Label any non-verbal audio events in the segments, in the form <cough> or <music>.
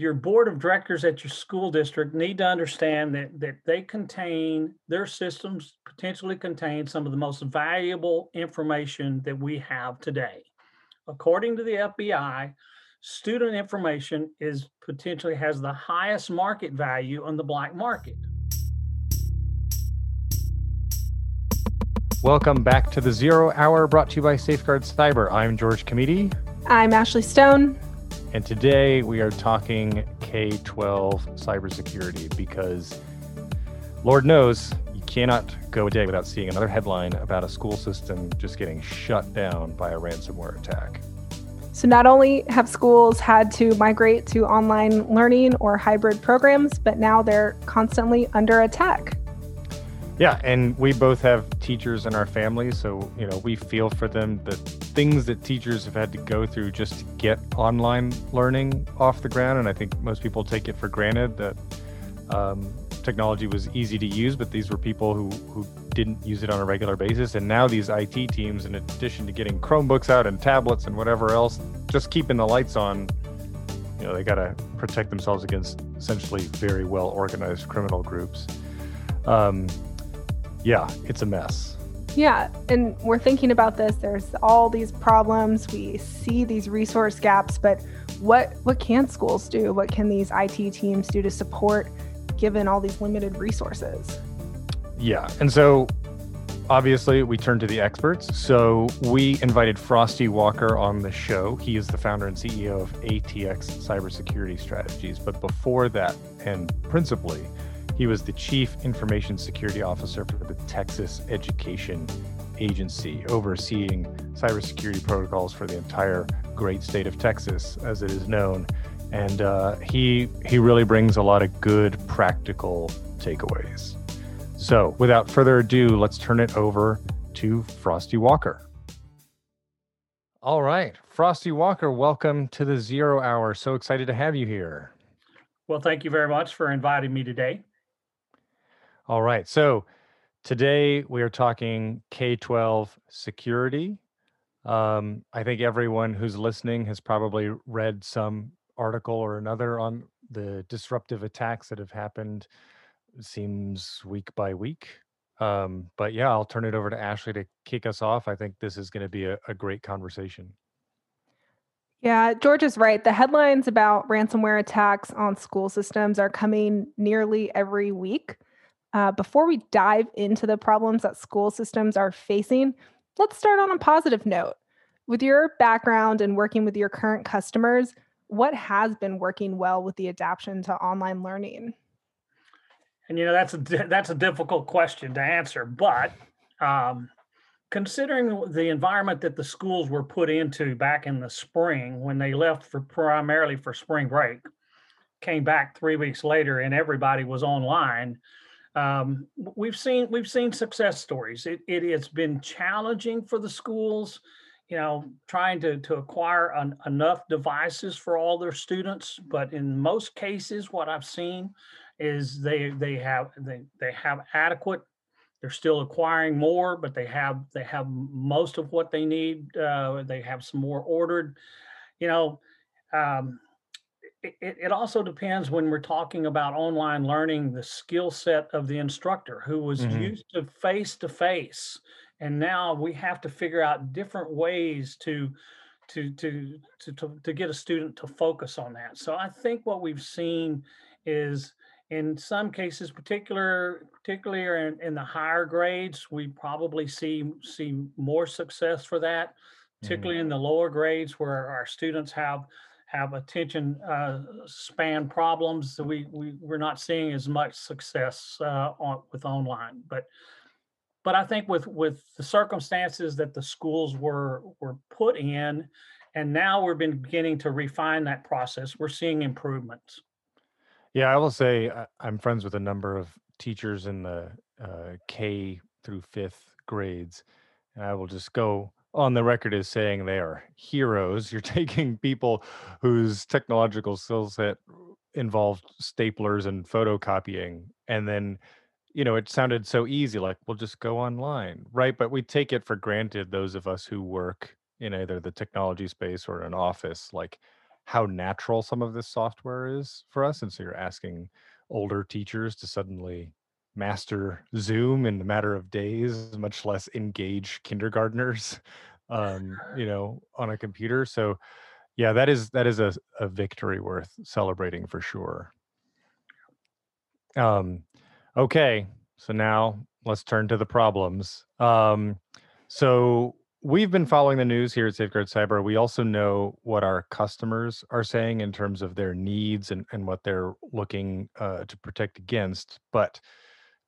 your board of directors at your school district need to understand that that they contain their systems potentially contain some of the most valuable information that we have today. According to the FBI, student information is potentially has the highest market value on the black market. Welcome back to the Zero Hour brought to you by Safeguard Cyber. I'm George Kamide. I'm Ashley Stone. And today we are talking K 12 cybersecurity because Lord knows you cannot go a day without seeing another headline about a school system just getting shut down by a ransomware attack. So, not only have schools had to migrate to online learning or hybrid programs, but now they're constantly under attack. Yeah, and we both have teachers in our family, so you know we feel for them the things that teachers have had to go through just to get online learning off the ground. And I think most people take it for granted that um, technology was easy to use, but these were people who who didn't use it on a regular basis. And now these IT teams, in addition to getting Chromebooks out and tablets and whatever else, just keeping the lights on, you know, they got to protect themselves against essentially very well organized criminal groups. Um, yeah, it's a mess. Yeah, and we're thinking about this. There's all these problems. We see these resource gaps, but what what can schools do? What can these IT teams do to support given all these limited resources? Yeah. And so obviously we turn to the experts. So we invited Frosty Walker on the show. He is the founder and CEO of ATX Cybersecurity Strategies. But before that, and principally, he was the Chief Information Security Officer for the Texas Education Agency, overseeing cybersecurity protocols for the entire great state of Texas, as it is known. And uh, he he really brings a lot of good practical takeaways. So, without further ado, let's turn it over to Frosty Walker. All right, Frosty Walker, welcome to the Zero Hour. So excited to have you here. Well, thank you very much for inviting me today. All right. So today we are talking K 12 security. Um, I think everyone who's listening has probably read some article or another on the disruptive attacks that have happened, seems week by week. Um, but yeah, I'll turn it over to Ashley to kick us off. I think this is going to be a, a great conversation. Yeah, George is right. The headlines about ransomware attacks on school systems are coming nearly every week. Uh, before we dive into the problems that school systems are facing, let's start on a positive note. With your background and working with your current customers, what has been working well with the adaptation to online learning? And you know that's a that's a difficult question to answer, but um, considering the environment that the schools were put into back in the spring when they left for primarily for spring break, came back three weeks later and everybody was online um, we've seen we've seen success stories. It it has been challenging for the schools, you know, trying to to acquire an, enough devices for all their students. But in most cases, what I've seen is they they have they they have adequate. They're still acquiring more, but they have they have most of what they need. Uh, they have some more ordered. You know, um, it, it also depends when we're talking about online learning the skill set of the instructor who was mm-hmm. used to face to face and now we have to figure out different ways to to, to to to to get a student to focus on that so i think what we've seen is in some cases particular particularly in, in the higher grades we probably see see more success for that particularly mm-hmm. in the lower grades where our students have have attention uh, span problems. So we, we we're not seeing as much success uh, on, with online, but but I think with with the circumstances that the schools were were put in, and now we're been beginning to refine that process. We're seeing improvements. Yeah, I will say I'm friends with a number of teachers in the uh, K through fifth grades, and I will just go on the record as saying they are heroes. You're <laughs> taking people whose technological skill set involved staplers and photocopying, and then you know it sounded so easy, like we'll just go online, right? But we take it for granted. Those of us who work in either the technology space or an office, like how natural some of this software is for us. And so you're asking older teachers to suddenly master Zoom in the matter of days, much less engage kindergartners, <laughs> um, you <laughs> know, on a computer. So yeah, that is that is a, a victory worth celebrating for sure. Um, okay, so now let's turn to the problems. Um, so we've been following the news here at Safeguard Cyber. We also know what our customers are saying in terms of their needs and, and what they're looking uh, to protect against. But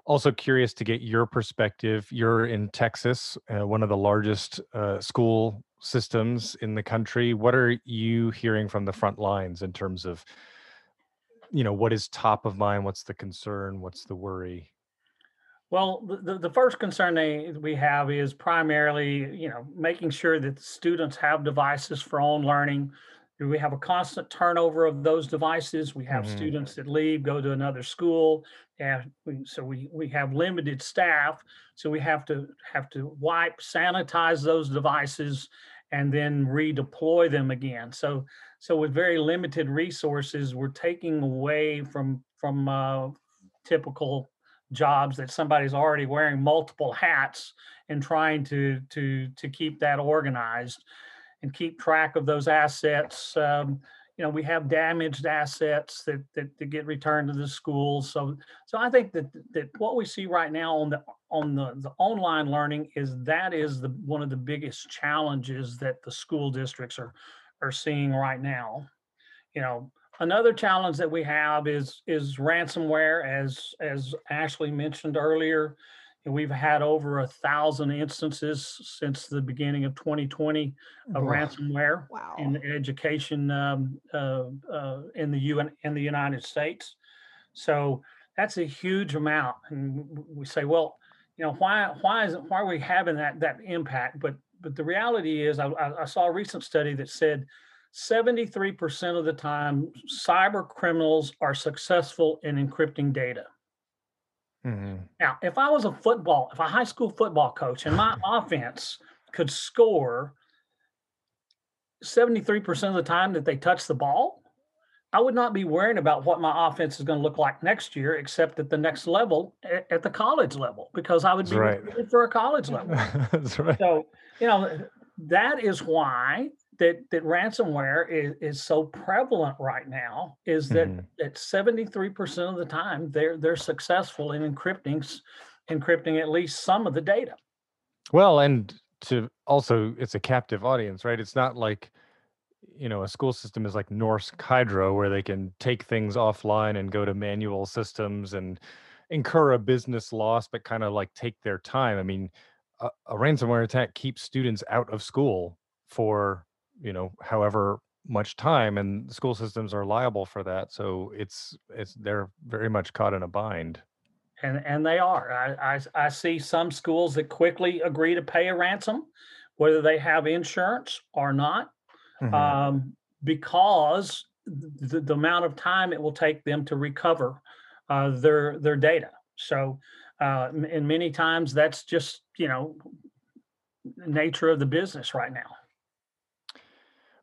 also curious to get your perspective. You're in Texas, uh, one of the largest uh, school systems in the country. What are you hearing from the front lines in terms of, you know, what is top of mind? What's the concern? What's the worry? Well, the, the first concern they, we have is primarily, you know, making sure that students have devices for own learning. We have a constant turnover of those devices. We have mm-hmm. students that leave, go to another school, and we, so we we have limited staff. So we have to have to wipe, sanitize those devices, and then redeploy them again. So so with very limited resources, we're taking away from from uh, typical jobs that somebody's already wearing multiple hats and trying to to to keep that organized and keep track of those assets. Um, you know, we have damaged assets that, that that get returned to the schools. So so I think that that what we see right now on the on the, the online learning is that is the one of the biggest challenges that the school districts are are seeing right now. You know, Another challenge that we have is is ransomware, as as Ashley mentioned earlier. We've had over a thousand instances since the beginning of 2020 of ransomware wow. in education um, uh, uh, in the UN in the United States. So that's a huge amount, and we say, well, you know, why why is it, why are we having that that impact? But but the reality is, I, I saw a recent study that said 73% of the time, cyber criminals are successful in encrypting data. Mm-hmm. Now, if I was a football, if a high school football coach and my <laughs> offense could score 73% of the time that they touch the ball, I would not be worrying about what my offense is going to look like next year, except at the next level, at, the college level, because I would be right. for a college level. <laughs> That's right. So, you know, that is why that that ransomware is, is so prevalent right now is that mm-hmm. at 73% of the time they're they're successful in encrypting encrypting at least some of the data. Well and to also it's a captive audience right? It's not like you know a school system is like norsk hydro where they can take things offline and go to manual systems and incur a business loss but kind of like take their time. I mean a, a ransomware attack keeps students out of school for you know however much time and school systems are liable for that so it's it's they're very much caught in a bind. And and they are I, I i see some schools that quickly agree to pay a ransom whether they have insurance or not mm-hmm. um, because the, the amount of time it will take them to recover uh, their their data. So uh, and many times that's just you know nature of the business right now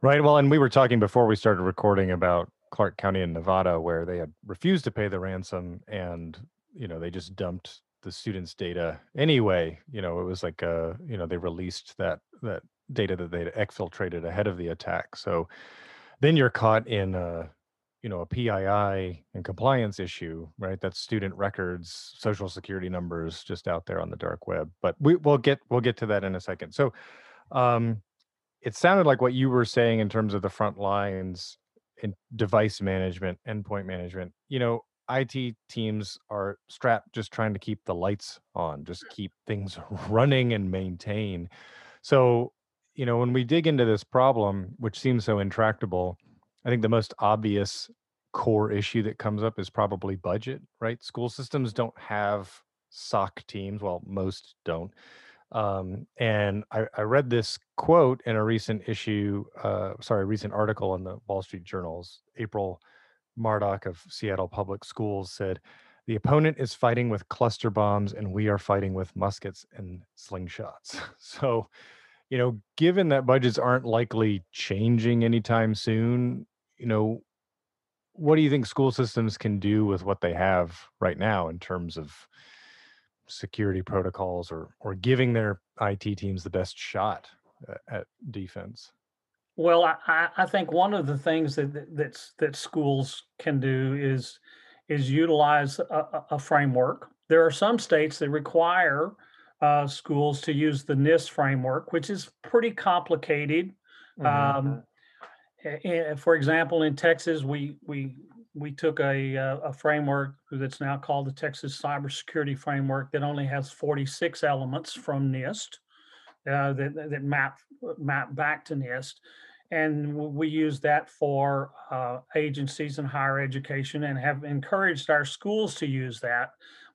Right. Well, and we were talking before we started recording about Clark County in Nevada, where they had refused to pay the ransom and, you know, they just dumped the students' data anyway. You know, it was like, uh, you know, they released that, that data that they'd exfiltrated ahead of the attack. So then you're caught in a, you know, a PII and compliance issue, right? That's student records, social security numbers just out there on the dark web. But we, we'll get, we'll get to that in a second. So, um, it sounded like what you were saying in terms of the front lines in device management, endpoint management. You know, IT teams are strapped just trying to keep the lights on, just mm. keep things <laughs> running and maintain. So, you know, when we dig into this problem, which seems so intractable, I think the most obvious core issue that comes up is probably budget, right? School systems don't have SOC teams. Well, most don't. Um, and I, I, read this quote in a recent issue, uh, sorry, recent article in the Wall Street Journal's April Murdoch of Seattle Public Schools said, the opponent is fighting with cluster bombs and we are fighting with muskets and slingshots. <laughs> So, you know, given that budgets aren't likely changing anytime soon, you know, what do you think school systems can do with what they have right now in terms of security protocols or or giving their IT teams the best shot at defense? Well, I, I think one of the things that that's that schools can do is is utilize a, a framework. There are some states that require uh, schools to use the NIST framework, which is pretty complicated. Mm-hmm. Um, for example, in Texas, we we we took a uh, a framework that's now called the Texas Cybersecurity Framework that only has 46 elements from NIST uh, that that map map back to NIST, and we use that for uh, agencies in higher education and have encouraged our schools to use that.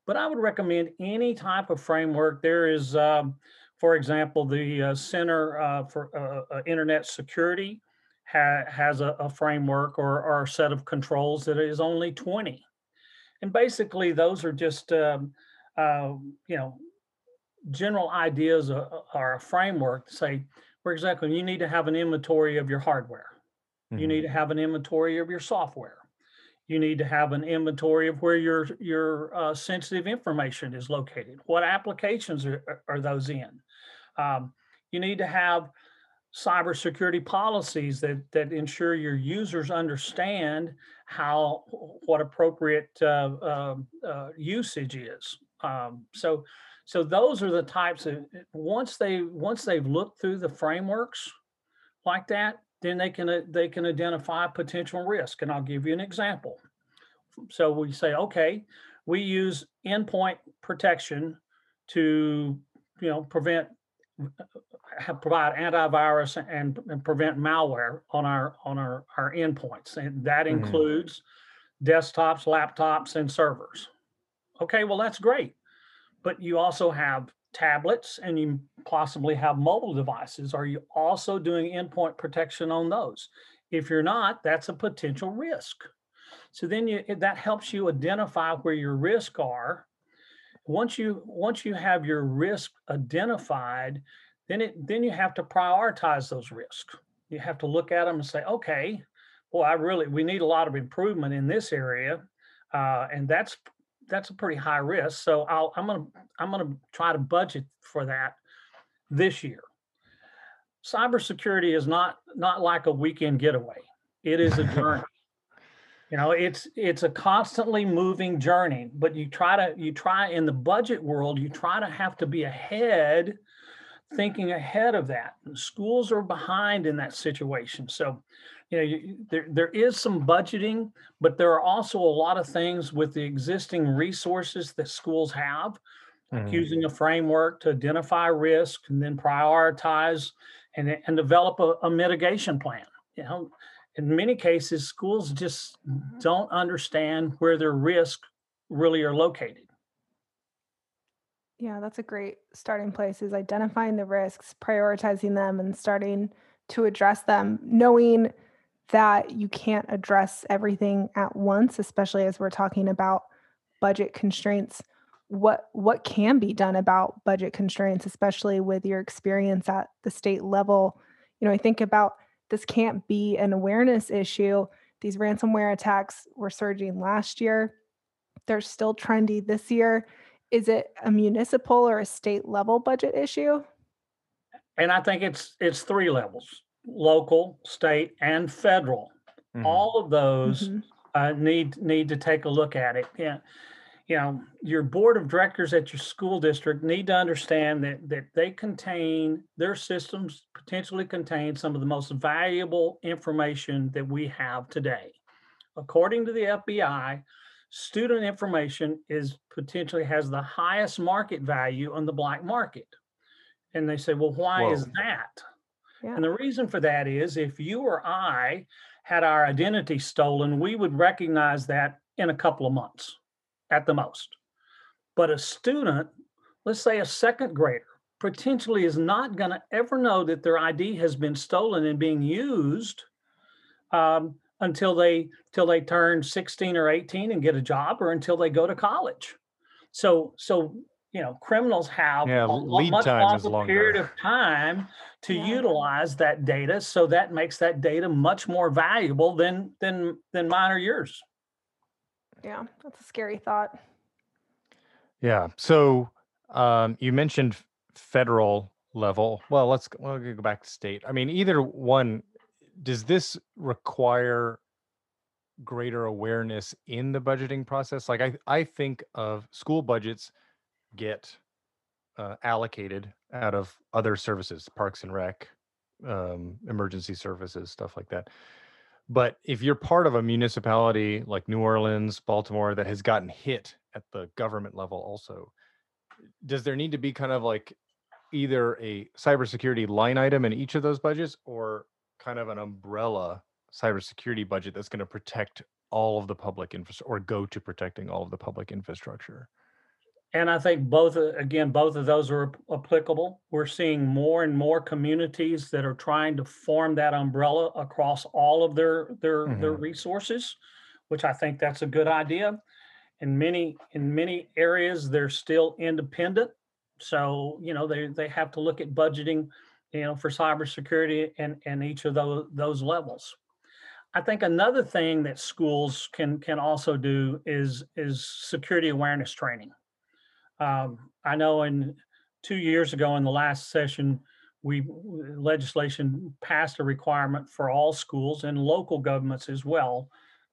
But I would recommend any type of framework. There is, um, for example, the uh, Center uh, for uh, Internet Security ha- has a, a framework or, or, a set of controls that is only 20. And basically, those are just, um, uh, you know, general ideas are a framework to say, for example, you need to have an inventory of your hardware. Mm-hmm. You need to mm-hmm. have an inventory of your software. You need to have an inventory of where your your uh, sensitive information is located. What applications are, are those in? Um, you need to have cybersecurity policies that that ensure your users understand how what appropriate uh, uh, uh, usage is. Um, so so those are the types of once they once they've looked through the frameworks like that, then they can they can identify potential risk. And I'll give you an example. So we say, okay, we use endpoint protection to you know prevent provide antivirus and, and, prevent malware on our on our our endpoints and that mm-hmm. includes desktops laptops and servers. Okay well that's great but you also have tablets and you possibly have mobile devices. Are you also doing endpoint protection on those? If you're not that's a potential risk. So then you that helps you identify where your risks are once you once you have your risk identified then it then you have to prioritize those risks you have to look at them and say okay well i really we need a lot of improvement in this area uh, and that's that's a pretty high risk. So I'll, i'm gonna i'm gonna try to budget for that this year. Cybersecurity is not not like a weekend getaway. It is a <laughs> journey you know it's it's a constantly moving journey but you try to you try in the budget world you try to have to be ahead thinking ahead of that. Schools are behind in that situation. So you know you, there, there is some budgeting but there are also a lot of things with the existing resources that schools have like mm-hmm. using a framework to identify risk and then prioritize and, and develop a, a mitigation plan. You know in many cases, schools just mm-hmm. don't understand where their risks really are located. Yeah, that's a great starting place is identifying the risks, prioritizing them and starting to address them, knowing that you can't address everything at once, especially as we're talking about budget constraints. What what can be done about budget constraints, especially with your experience at the state level? You know, I think about this can't be an awareness issue. These ransomware attacks were surging last year. They're still trendy this year. Is it a municipal or a state level budget issue? And I think it's it's three levels: local, state, and federal. Mm-hmm. All of those mm-hmm. uh, need need to take a look at it. Yeah, you know your board of directors at your school district need to understand that that they contain their systems potentially contain some of the most valuable information that we have today according to the fbi student information is potentially has the highest market value on the black market and they say well why Whoa. is that yeah. and the reason for that is if you or i had our identity stolen we would recognize that in a couple of months at the most. But a student, let's say a second grader, potentially is not going to ever know that their ID has been stolen and being used um, until they till they turn 16 or 18 and get a job or until they go to college. So so you know, criminals have Yeah, a l- lo- lead much time is longer period of time to Yeah. utilize that data. So that makes that data much more valuable than than than mine or yours. Yeah, that's a scary thought. Yeah. So um, you mentioned federal level. Well, let's well, go back to state. I mean, either one. Does this require greater awareness in the budgeting process? Like, I I think of school budgets get uh, allocated out of other services, parks and rec, um, emergency services, stuff like that. But if you're part of a municipality like New Orleans, Baltimore, that has gotten hit at the government level, also, does there need to be kind of like either a cybersecurity line item in each of those budgets or kind of an umbrella cybersecurity budget that's going to protect all of the public infrastructure or go to protecting all of the public infrastructure? And I think both, uh, again, both of those are applicable. We're seeing more and more communities that are trying to form that umbrella across all of their their their Mhm. resources, which I think that's a good idea. In many in many areas, they're still independent, so you know they they have to look at budgeting, you know, for cybersecurity and and each of those those levels. I think another thing that schools can can also do is is security awareness training. Um, I know in two years ago in the last session, we legislation passed a requirement for all schools and local governments as well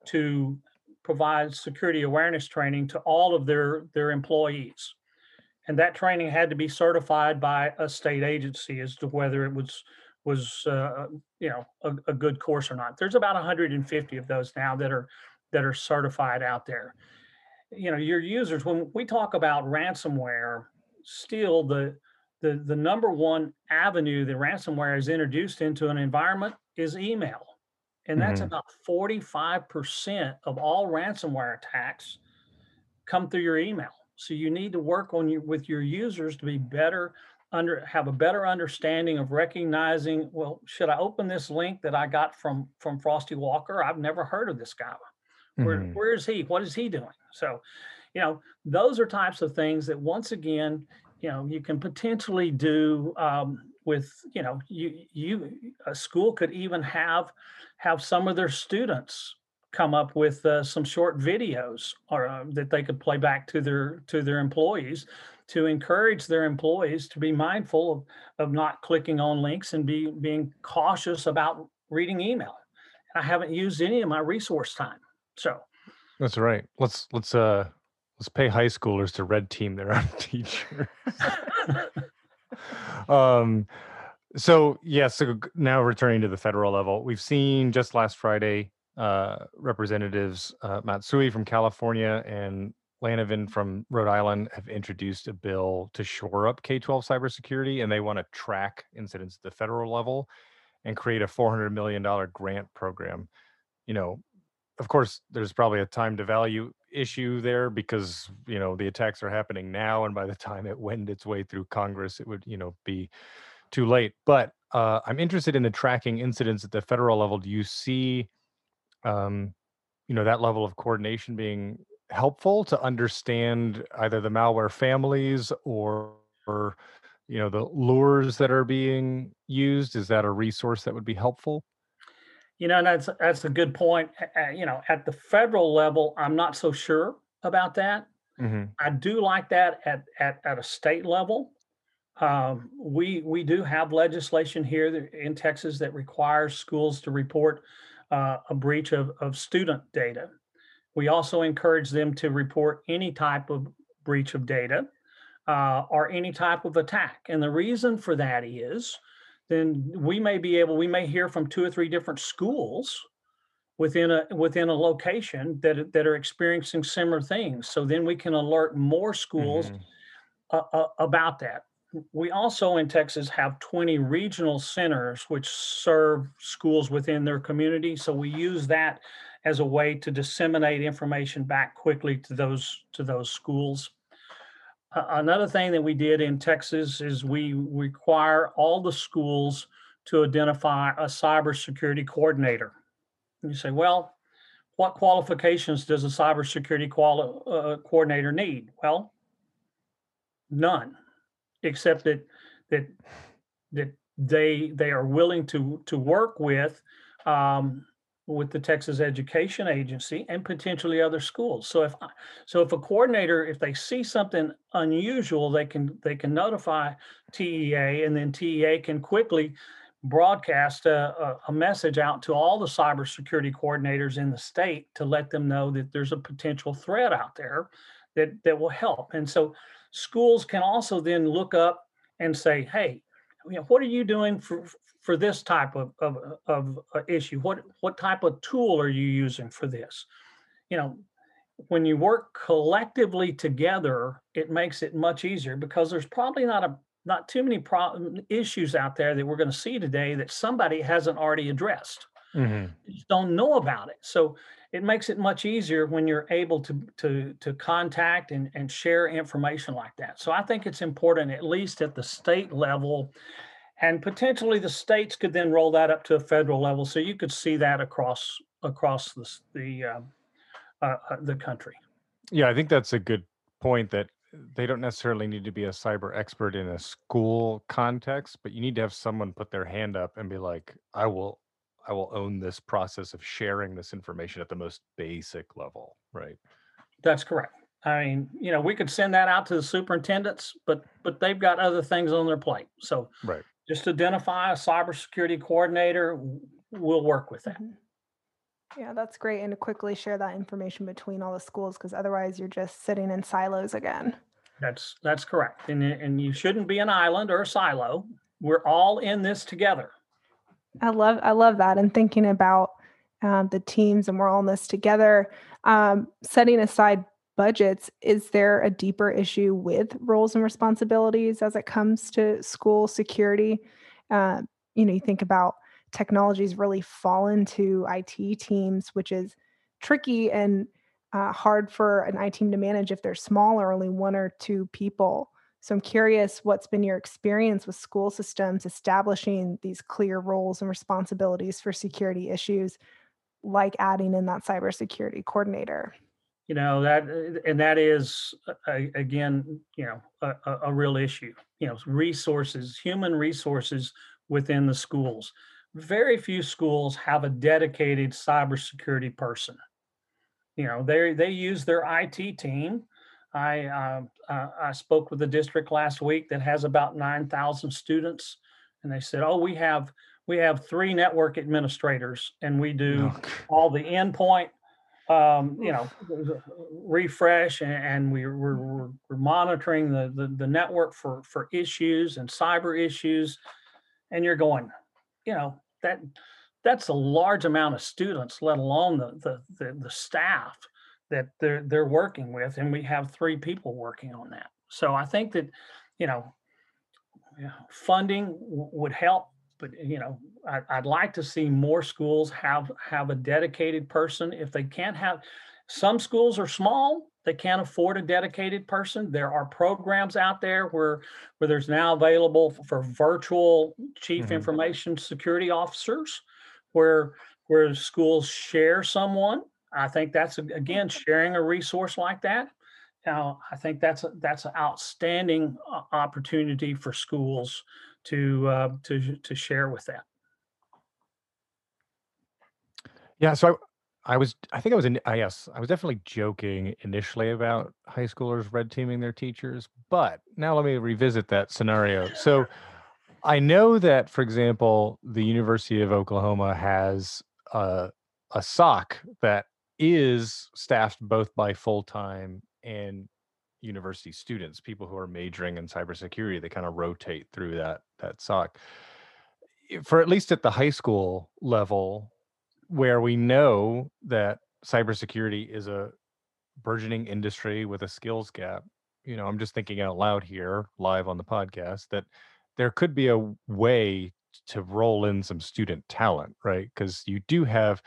to provide security awareness training to all of their their employees. And that training had to be certified by a state agency as to whether it was was uh, you know a, a good course or not. There's about 150 of those now that are that are certified out there you know your users when we talk about ransomware still the the the number one avenue that ransomware is introduced into an environment is email. And that's Mhm. about 45% of all ransomware attacks come through your email. So you need to work on your with your users to be better under have a better understanding of recognizing well should i open this link that i got from from frosty walker? I've never heard of this guy where, Mhm. where is he? What is he doing? So, you know, those are types of things that once again, you know, you can potentially do um, with, you know, you you a school could even have have some of their students come up with uh, some short videos or uh, that they could play back to their to their employees to encourage their employees to be mindful of, of not clicking on links and be being cautious about reading email. And I haven't used any of my resource time. So That's right. Let's let's uh let's pay high schoolers to red team their <laughs> own teacher. <laughs> um so yeah so now returning to the federal level we've seen just last friday uh representatives uh, matsui from california and Langevin from rhode island have introduced a bill to shore up k-12 cybersecurity and they want to track incidents at the federal level and create a 400 million dollar grant program you know of course there's probably a time to value issue there because you know the attacks are happening now and by the <laughs> time it wend its way through congress it would you know be too late. But uh, i'm interested in the tracking incidents at the federal level. Do you see um, you know that level of coordination being helpful to understand either the malware families or, or you know the lures that are being used? Is that a resource that would be helpful You know, and that's that's a good point. You know, at the federal level, I'm not so sure about that. hmm I do like that at at, at a state level. Um, we we do have legislation here that, in Texas that requires schools to report uh, a breach of, of student data. We also encourage them to report any type of breach of data uh, or any type of attack. And the reason for that is then we may be able, we may hear from two or three different schools within a within a location that are- that are experiencing similar things. So then we can alert more schools Mhm. uh, uh, about that. We also in Texas have 20 regional centers which serve schools within their community. So we use that as a way to disseminate information back quickly to those to those schools. Another thing that we did in Texas is we require all the schools to identify a cybersecurity coordinator. And you say, well, what qualifications does a cybersecurity quali- uh, coordinator need? Well, none, except that that that they they are willing to to work with um, with the Texas Education Agency and potentially other schools. So if so if a coordinator if they see something unusual, they can they can notify TEA and then TEA can quickly broadcast a, a, message out to all the cybersecurity coordinators in the state to let them know that there's a potential threat out there that that will help. And so schools can also then look up and say, hey, you know, what are you doing for for this type of, of, of uh, issue? What what type of tool are you using for this? You know, when you work collectively together, it makes it much easier because there's probably not a not too many problem issues out there that we're going to see today that somebody hasn't already addressed. Mm-hmm. Just don't know about it. So it makes it much easier when you're able to to to contact and, and share information like that. So I think it's important, at least at the state level, and potentially the states could then roll that up to a federal level. So you could see that across across the the um, uh, uh, the country. Yeah, I think that's a good point. That they don't necessarily need to be a cyber expert in a school context, but you need to have someone put their hand up and be like, "I will I will own this process of sharing this information at the most basic level, right? That's correct. I mean, you know, we could send that out to the superintendents, but but they've got other things on their plate. So right. Just identify a cybersecurity coordinator. We'll work with that. Mm-hmm. Yeah, that's great. And to quickly share that information between all the schools, because otherwise you're just sitting in silos again. That's that's correct. And and you shouldn't be an island or a silo. We're all in this together. I love I love that and thinking about um, the teams and we're all in this together. Um, setting aside budgets, is there a deeper issue with roles and responsibilities as it comes to school security? Uh, you know, you think about technologies really fallen to IT teams, which is tricky and uh, hard for an IT team to manage if they're small or only one or two people. So I'm curious what's been your experience with school systems establishing these clear roles and responsibilities for security issues, like adding in that cybersecurity coordinator. You know that, uh, and that is again, you know, a, a real issue. You know, resources, human resources within the schools. Very few schools have a dedicated cybersecurity person. You know, they they use their IT team I uh, uh, I spoke with the district last week that has about nine thousand students, and they said, "Oh, we have we have three network administrators, and we do <laughs> all the endpoint, um, you know, refresh, and, we, we're, we're, we're monitoring the, the the network for for issues and cyber issues." And you're going, you know, that that's a large amount of students, let alone the the the, the staff that they're they're working with, and we have three people working on that. So I think that you know funding w- would help, but you know I, I'd like to see more schools have have a dedicated person. If they can't have, some schools are small they can't afford a dedicated person there are programs out there where where there's now available for virtual chief mm-hmm. information security officers where where schools share someone I think that's again sharing a resource like that. Now, I think that's a, that's an outstanding uh, opportunity for schools to uh, to to share with that. Yeah, so I, I was I think I was in I yes I was definitely joking initially about high schoolers red teaming their teachers, but now let me revisit that scenario. So I know that, for example, the University of Oklahoma has a, a SOC that is staffed both by full-time and university students, people who are majoring in cybersecurity. They kind of rotate through that that SOC. For at least at the high school level, where we know that cybersecurity is a burgeoning industry with a skills gap, you know, I'm just thinking out loud here, live on the podcast, that there could be a way to roll in some student talent, right? Because you do have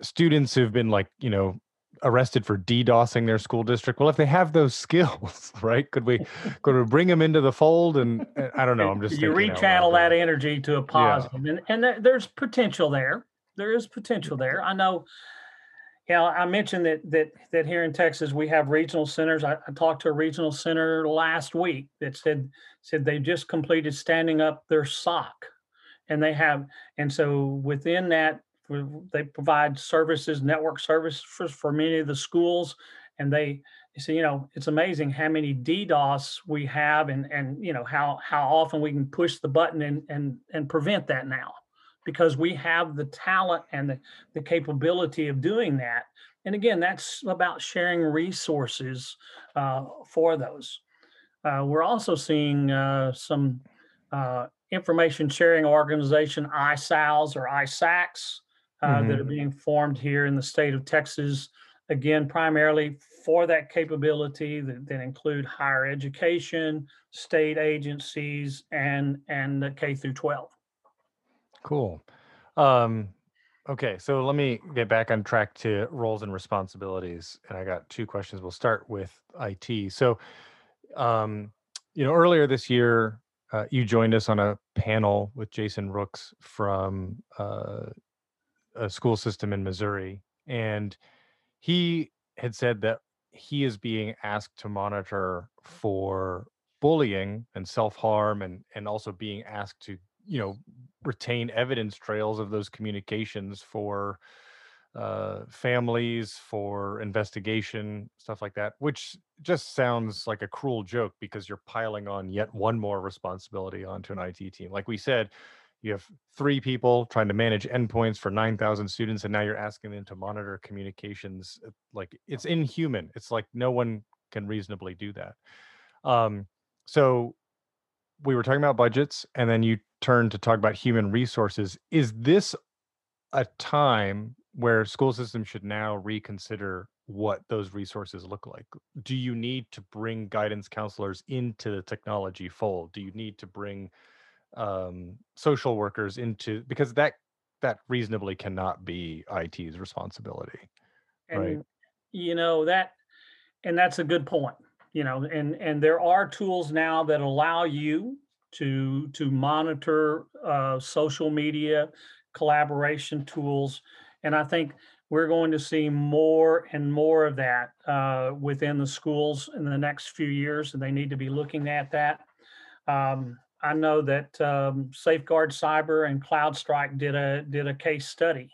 students who've been like you know arrested for DDoSing their school district. Well, if they have those <laughs> skills, right? Could we could we bring them into the fold? And, I don't know. I'm just you rechannel that energy to a positive, yeah. and and there's potential there. There is potential mm-hmm. there. I know. Yeah, I mentioned that that that here in Texas we have regional centers. I, I talked to a regional center last week that said said they just completed standing up their SOC, and they have and so within that they provide services, network services for, for many of the schools, and they so you know it's amazing how many DDoS we have, and and you know how how often we can push the button and and and prevent that now because we have the talent and the, the capability of doing that. And again, that's about sharing resources uh, for those. Uh, we're also seeing uh, some uh, information sharing organization, ISAOs or ISACs, mm-hmm. that are being formed here in the state of Texas. Again, primarily for that capability that, that include higher education, state agencies, and and K through 12. Cool. Um, okay, so let me get back on track to roles and responsibilities. And I got two questions. We'll start with IT. So, um, you know, earlier this year, uh, you joined us on a panel with Jason Rooks from uh, a school system in Missouri. And he had said that he is being asked to monitor for bullying and self-harm and and also being asked to you know retain evidence trails of those communications for uh, families for investigation stuff like that which just sounds like a cruel joke because you're piling on yet one more responsibility onto an IT team. Like we said you have three people trying to manage endpoints for 9000 students and now you're asking them to monitor communications uh, like it's inhuman. It's like no one can reasonably do that. Um, so we were talking about budgets and then you turned to talk about human resources. Is this a time where school systems should now reconsider what those resources look like? Do you need to bring guidance counselors into the technology fold? Do you need to bring um, social workers into because that that reasonably cannot be it's responsibility and right? you know that and that's a good point you know and and there are tools now that allow you to to monitor uh, social media collaboration tools. And i think we're going to see more and more of that uh, within the schools in the next few years and they need to be looking at that. Um, i know that um, safeguard cyber and cloudstrike did a did a case study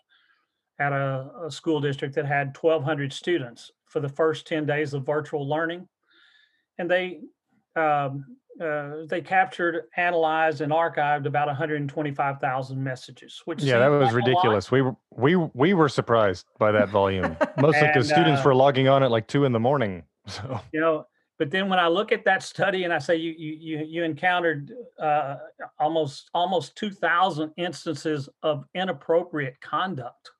at a, a school district that had 1200 students for the first 10 days of virtual learning and they um, uh, they captured, analyzed, and archived about 125,000 messages. Which yeah, that was ridiculous. We were we we were surprised by that volume, <laughs> mostly because students uh, were logging on at like two in the morning. <laughs> So you know, but then when I look at that study and I say you you you, you encountered uh, almost almost 2,000 instances of inappropriate conduct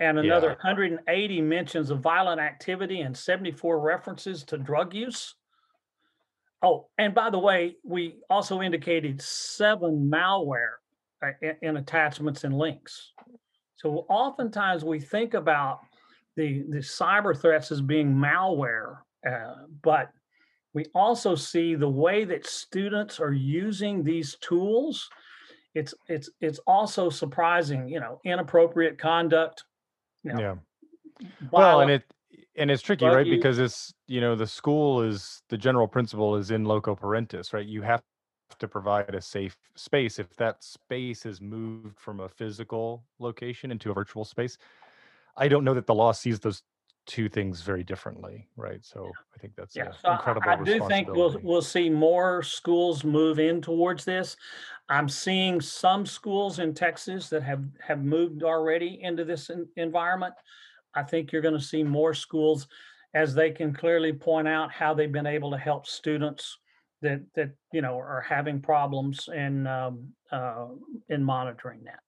and another yeah. 180 mentions of violent activity and 74 references to drug use. Oh, and by the way, we also indicated seven malware uh, in, in attachments and links. So oftentimes we think about the, the cyber threats as being malware, uh, but we also see the way that students are using these tools. It's it's it's also surprising, you know, inappropriate conduct, you know, yeah. Well, and it and it's tricky, right? You, because it's you know the school is the general principle is in loco parentis, right? You have to provide a safe space. If that space is moved from a physical location into a virtual space, I don't know that the law sees those two things very differently, right? So I think that's yeah. So incredible. I, I do think we'll we'll see more schools move in towards this. I'm seeing some schools in Texas that have have moved already into this in, environment. I think you're going to see more schools as they can clearly point out how they've been able to help students that that you know are having problems in um, uh, in monitoring that.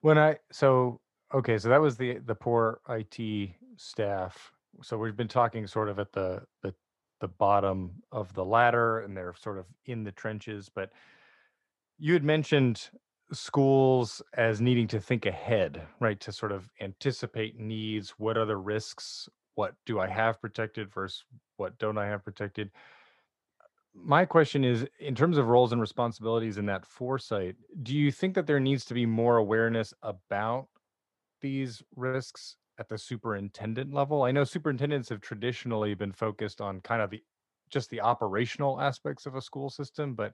When I so okay, so that was the the poor IT staff. So we've been talking sort of at the the the bottom of the ladder, and they're sort of in the trenches. But you had mentioned schools as needing to think ahead, right? To sort of anticipate needs. What are the risks? What do I have protected versus what don't I have protected? My question is in terms of roles and responsibilities in that foresight, do you think that there needs to be more awareness about these risks at the superintendent level? I know superintendents have traditionally been focused on kind of the just the operational aspects of a school system, but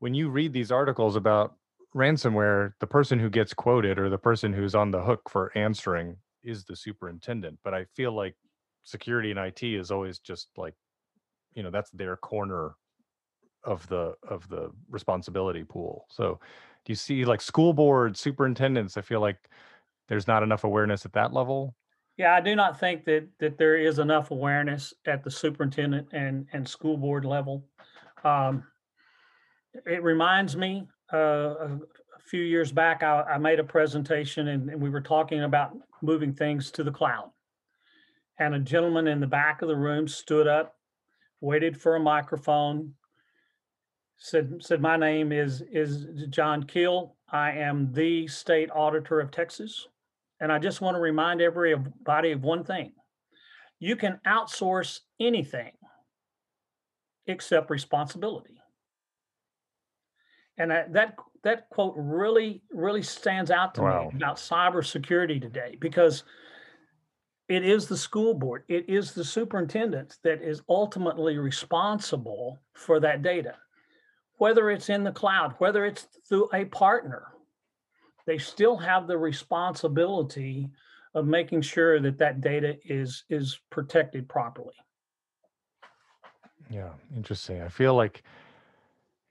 when you read these articles about ransomware, the person who gets quoted or the person who's on the hook for answering is the superintendent. But I feel like security and IT is always just like, you know, that's their corner of the of the responsibility pool. So do you see like school board superintendents? I feel like there's not enough awareness at that level. Yeah, I do not think that that there is enough awareness at the superintendent and and school board level. Um, it reminds me uh, a, few years back, I, I made a presentation and, and we were talking about moving things to the cloud. And a gentleman in the back of the room stood up, waited for a microphone, said said my name is is John Keel. I am the state auditor of Texas. And I just want to remind everybody of one thing. You can outsource anything except responsibility. And that that, that quote really really stands out to Wow. me about cybersecurity today because it is the school board, it is the superintendent that is ultimately responsible for that data. Whether it's in the cloud, whether it's through a partner, they still have the responsibility of making sure that that data is is protected properly. Yeah, interesting. I feel like,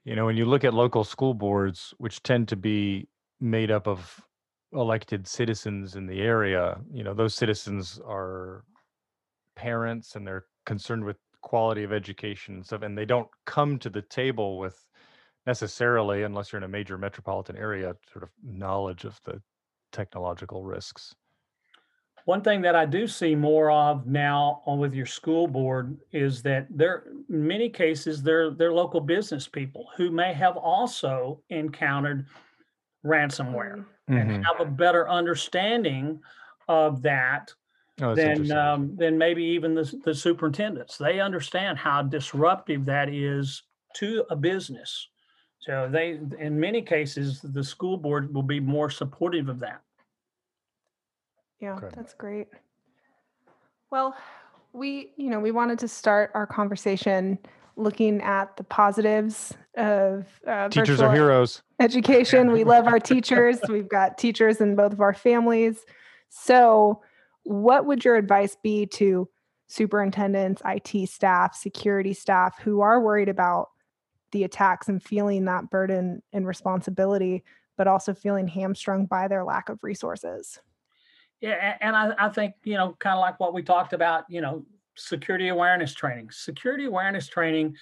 you know, when you look at local school boards, which tend to be made up of elected citizens in the area, you know, those citizens are parents and they're concerned with quality of education and stuff, and they don't come to the table with necessarily, unless you're in a major metropolitan area, sort of knowledge of the technological risks. One thing that I do see more of now on with your school board is that there, in many cases, they're they're local business people who may have also encountered ransomware and Mhm. have a better understanding of that Oh, than um, than maybe even the, the superintendents. They understand how disruptive that is to a business. So they, in many cases, the school board will be more supportive of that. Yeah, Okay. that's great. Well, we, you know, we wanted to start our conversation looking at the positives of uh, Teachers are heroes. education. We love our <laughs> teachers. We've got teachers in both of our families. So, what would your advice be to superintendents, IT staff, security staff who are worried about the attacks and feeling that burden and responsibility, but also feeling hamstrung by their lack of resources? Yeah, and I, I think, you know, kind of like what we talked about, you know, security awareness training. Security awareness training,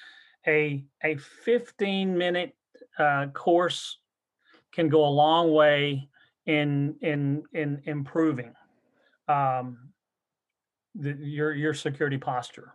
a a 15 minute uh, course can go a long way in in in improving um, the, your your security posture.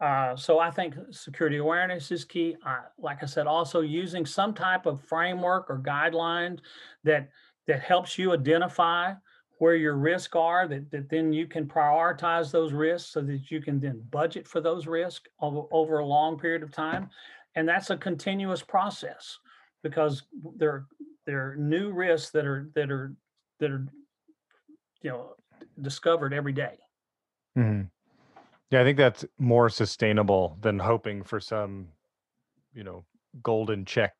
Uh, so I think security awareness is key. Uh, like I said, also using some type of framework or guidelines that that helps you identify where your risks are that, that then you can prioritize those risks so that you can then budget for those risks over, over a long period of time and that's a continuous process because there there are new risks that are that are that are you know discovered every day Mhm. Yeah, I think that's more sustainable than hoping for some, you know, golden check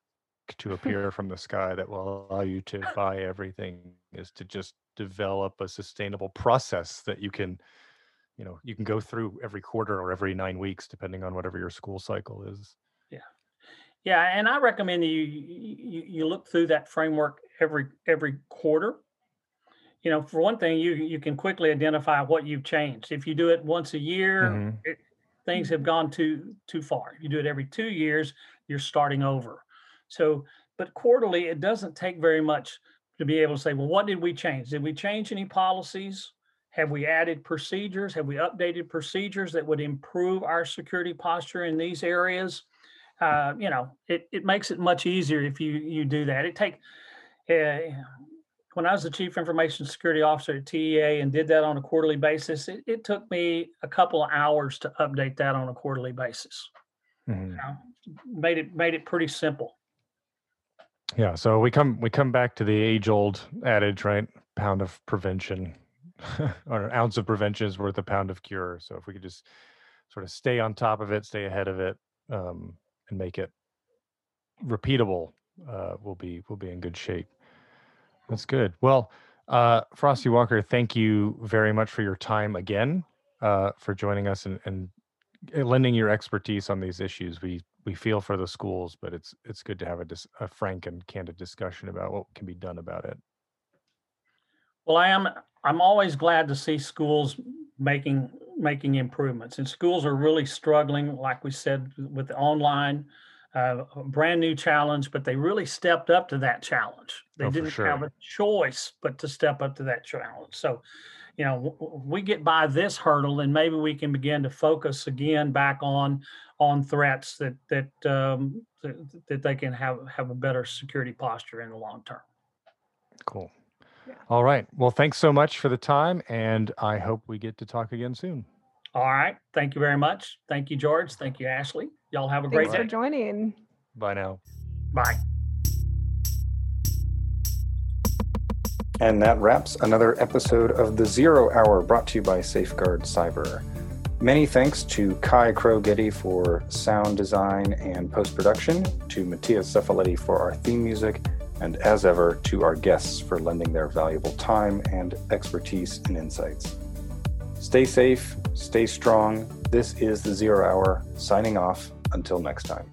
to <laughs> appear from the sky that will allow you to buy everything is to just develop a sustainable process that you can, you know, you can go through every quarter or every nine weeks, depending on whatever your school cycle is. Yeah, Yeah, and I recommend that you you, you look through that framework every every quarter. You know, for one thing, you you can quickly identify what you've changed. If you do it once a year, Mhm. it, things have gone too too far. If you do it every two years, you're starting over. So, but quarterly, it doesn't take very much to be able to say, well, what did we change? Did we change any policies? Have we added procedures? Have we updated procedures that would improve our security posture in these areas? uh, you know, it, it makes it much easier if you you do that. It take uh, when I was the chief information security officer at TEA and did that on a quarterly basis, it, it took me a couple of hours to update that on a quarterly basis. Mhm. You know, made it made it pretty simple. Yeah, so we come we come back to the age old adage, right? pound of prevention <laughs> or an ounce of prevention is worth a pound of cure. So if we could just sort of stay on top of it, stay ahead of it, um, and make it repeatable, uh, we'll be we'll be in good shape. That's good. Well, uh, Frosty Walker, thank you very much for your time again, uh, for joining us and, and lending your expertise on these issues. We we feel for the schools, but it's it's good to have a, dis- a frank and candid discussion about what can be done about it. Well, I am, I'm always glad to see schools making, making improvements and schools are really struggling, like we said, with the online. Uh, a brand new challenge, but they really stepped up to that challenge. They Oh, didn't sure. have a choice but to step up to that challenge. So, you know, w- w- we get by this hurdle, and maybe we can begin to focus again back on on threats that that um, that, that they can have have a better security posture in the long term. Cool. Yeah. All right. Well, thanks so much for the time, and I hope we get to talk again soon. All right. Thank you very much. Thank you, George. Thank you, Ashley. Y'all have a great day. Thanks for joining. Bye now. Bye. And that wraps another episode of the Zero Hour brought to you by Safeguard Cyber. Many thanks to Kai Krogetty for sound design and post production, to Matthias Cephaletti for our theme music, and as ever, to our guests for lending their valuable time and expertise and insights. Stay safe, stay strong. This is the Zero Hour, signing off. Until next time.